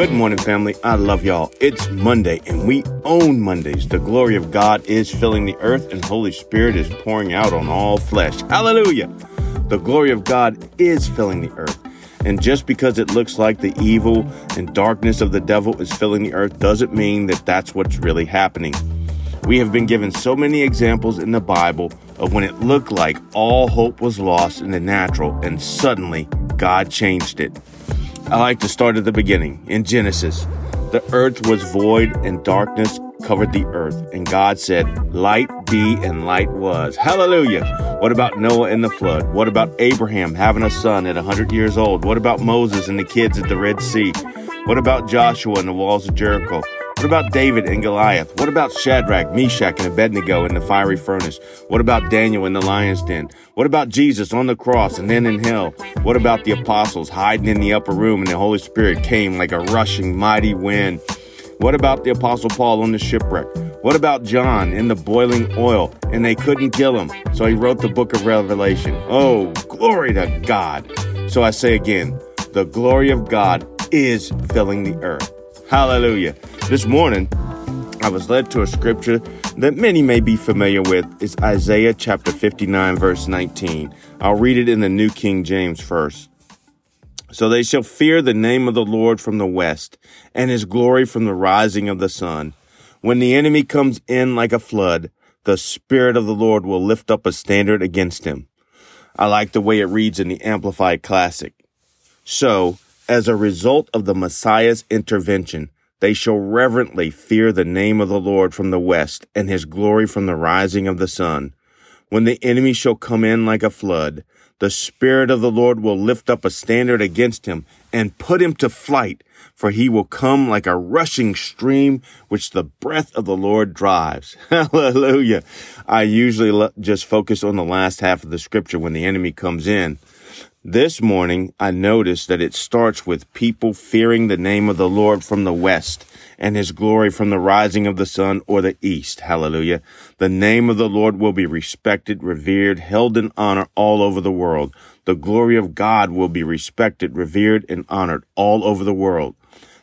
Good morning, family. I love y'all. It's Monday, and we own Mondays. The glory of God is filling the earth, and Holy Spirit is pouring out on all flesh. Hallelujah. The glory of God is filling the earth. And just because it looks like the evil and darkness of the devil is filling the earth doesn't mean that that's what's really happening. We have been given so many examples in the Bible of when it looked like all hope was lost in the natural and suddenly God changed it. I like to start at the beginning in Genesis. The earth was void and darkness covered the earth, and God said, Light be, and light was. Hallelujah. What about Noah and the flood? What about Abraham having a son at 100 years old? What about Moses and the kids at the Red Sea? What about Joshua and the walls of Jericho? What about David and Goliath? What about Shadrach, Meshach, and Abednego in the fiery furnace? What about Daniel in the lion's den? What about Jesus on the cross and then in hell? What about the apostles hiding in the upper room and the Holy Spirit came like a rushing mighty wind? What about the apostle Paul on the shipwreck? What about John in the boiling oil and they couldn't kill him? So he wrote the book of Revelation. Oh, glory to God. So I say again, the glory of God is filling the earth. Hallelujah. This morning, I was led to a scripture that many may be familiar with. It's Isaiah chapter 59, verse 19. I'll read it in the New King James first. So they shall fear the name of the Lord from the west, and his glory from the rising of the sun. When the enemy comes in like a flood, the Spirit of the Lord will lift up a standard against him. I like the way it reads in the Amplified Classic. So, as a result of the Messiah's intervention, they shall reverently fear the name of the Lord from the west and his glory from the rising of the sun. When the enemy shall come in like a flood, the Spirit of the Lord will lift up a standard against him and put him to flight, for he will come like a rushing stream which the breath of the Lord drives. Hallelujah. I usually just focus on the last half of the scripture when the enemy comes in. This morning, I noticed that it starts with people fearing the name of the Lord from the west and his glory from the rising of the sun or the east. Hallelujah. The name of the Lord will be respected, revered, held in honor all over the world. The glory of God will be respected, revered, and honored all over the world.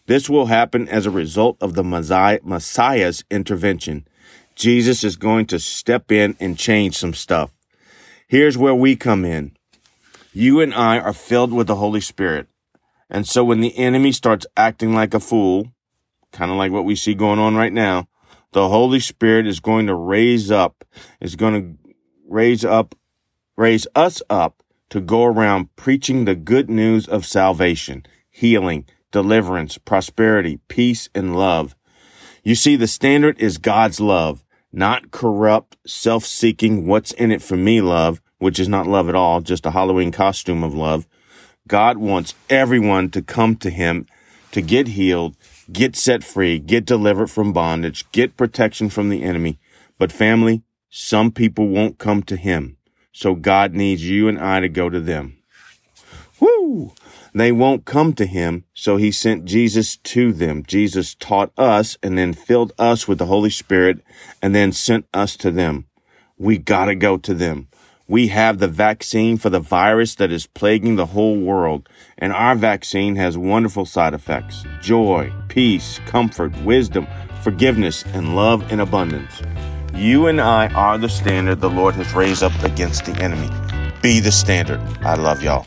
This will happen as a result of the Messiah's intervention. Jesus is going to step in and change some stuff. Here's where we come in. You and I are filled with the Holy Spirit. And so when the enemy starts acting like a fool, kind of like what we see going on right now, the Holy Spirit is going to raise up, is going to raise up, raise us up to go around preaching the good news of salvation, healing, deliverance, prosperity, peace, and love. You see, the standard is God's love, not corrupt, self-seeking, what's in it for me love, which is not love at all, just a Halloween costume of love. God wants everyone to come to him to get healed, get set free, get delivered from bondage, get protection from the enemy. But family, some people won't come to him. So God needs you and I to go to them. Woo! They won't come to him. So he sent Jesus to them. Jesus taught us and then filled us with the Holy Spirit and then sent us to them. We gotta go to them. We have the vaccine for the virus that is plaguing the whole world, and our vaccine has wonderful side effects joy, peace, comfort, wisdom, forgiveness, and love in abundance. You and I are the standard the Lord has raised up against the enemy. Be the standard. I love y'all.